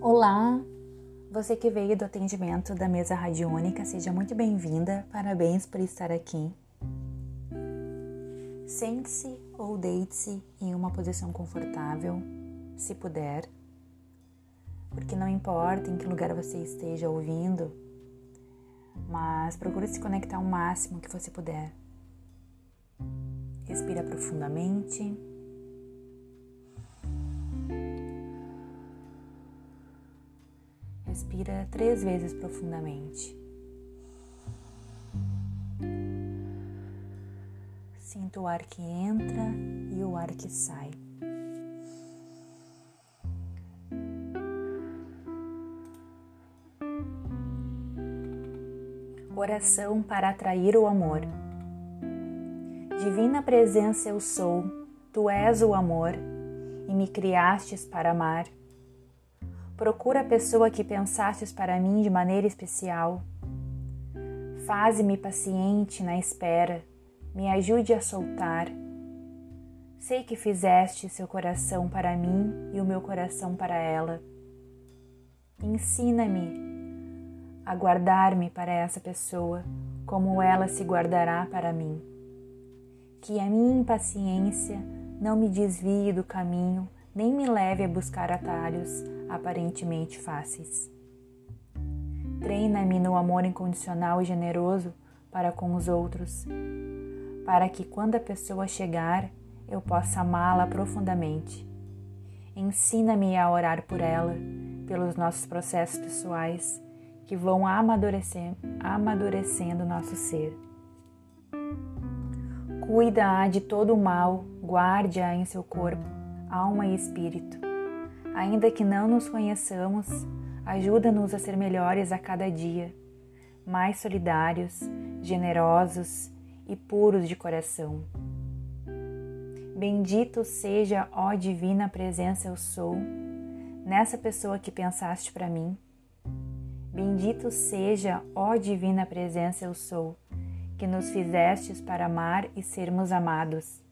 Olá, você que veio do atendimento da mesa radiônica, seja muito bem-vinda. Parabéns por estar aqui. Sente-se ou deite-se em uma posição confortável, se puder, porque não importa em que lugar você esteja ouvindo, mas procure se conectar o máximo que você puder. Respira profundamente. Respira três vezes profundamente. Sinta o ar que entra e o ar que sai. Oração para atrair o amor. Divina presença eu sou, tu és o amor e me criastes para amar. Procura a pessoa que pensastes para mim de maneira especial. Faze-me paciente na espera, me ajude a soltar. Sei que fizeste seu coração para mim e o meu coração para ela. Ensina-me a guardar-me para essa pessoa, como ela se guardará para mim. Que a minha impaciência não me desvie do caminho, nem me leve a buscar atalhos aparentemente fáceis. Treina-me no amor incondicional e generoso para com os outros, para que quando a pessoa chegar, eu possa amá-la profundamente. Ensina-me a orar por ela, pelos nossos processos pessoais que vão amadurecendo, amadurecendo nosso ser. Cuida-a de todo o mal, guarde-a em seu corpo, alma e espírito Ainda que não nos conheçamos, ajuda-nos a ser melhores a cada dia, mais solidários, generosos e puros de coração. Bendito seja, ó divina presença eu sou, nessa pessoa que pensaste para mim. Bendito seja, ó divina presença eu sou, que nos fizestes para amar e sermos amados.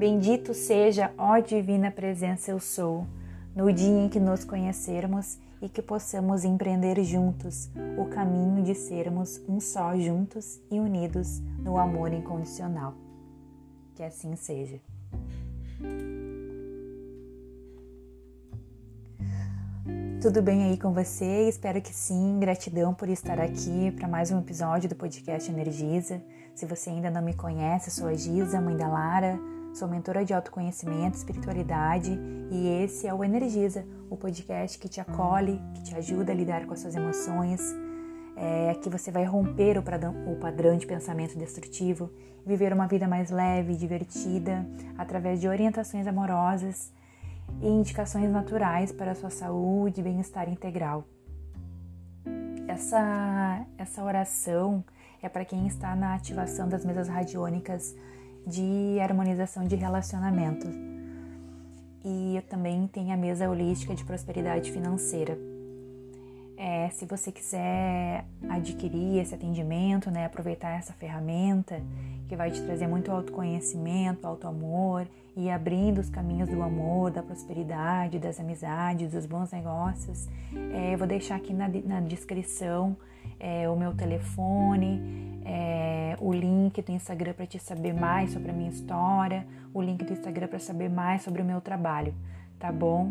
Bendito seja, ó Divina Presença, eu sou, no dia em que nos conhecermos e que possamos empreender juntos o caminho de sermos um só juntos e unidos no amor incondicional. Que assim seja. Tudo bem aí com você? Espero que sim. Gratidão por estar aqui para mais um episódio do podcast Energiza. Se você ainda não me conhece, sou a Giza, mãe da Lara Sou mentora de autoconhecimento, espiritualidade e esse é o Energiza, o podcast que te acolhe, que te ajuda a lidar com as suas emoções. É, que você vai romper o padrão, de pensamento destrutivo, viver uma vida mais leve, divertida, através de orientações amorosas e indicações naturais para a sua saúde e bem-estar integral. Essa, essa oração é para quem está na ativação das mesas radiônicas de harmonização de relacionamento. E também tem a mesa holística de prosperidade financeira. É, se você quiser adquirir esse atendimento, né, aproveitar essa ferramenta que vai te trazer muito autoconhecimento, auto-amor e abrindo os caminhos do amor, da prosperidade, das amizades, dos bons negócios, é, eu vou deixar aqui na, na descrição é, o meu telefone, é, o link do Instagram para te saber mais sobre a minha história, o link do Instagram para saber mais sobre o meu trabalho, tá bom?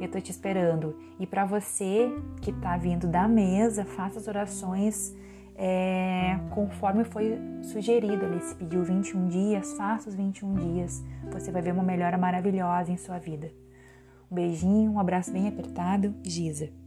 Eu tô te esperando. E para você que tá vindo da mesa, faça as orações é, conforme foi sugerido ali. Se pediu 21 dias, faça os 21 dias. Você vai ver uma melhora maravilhosa em sua vida. Um beijinho, um abraço bem apertado, Giza.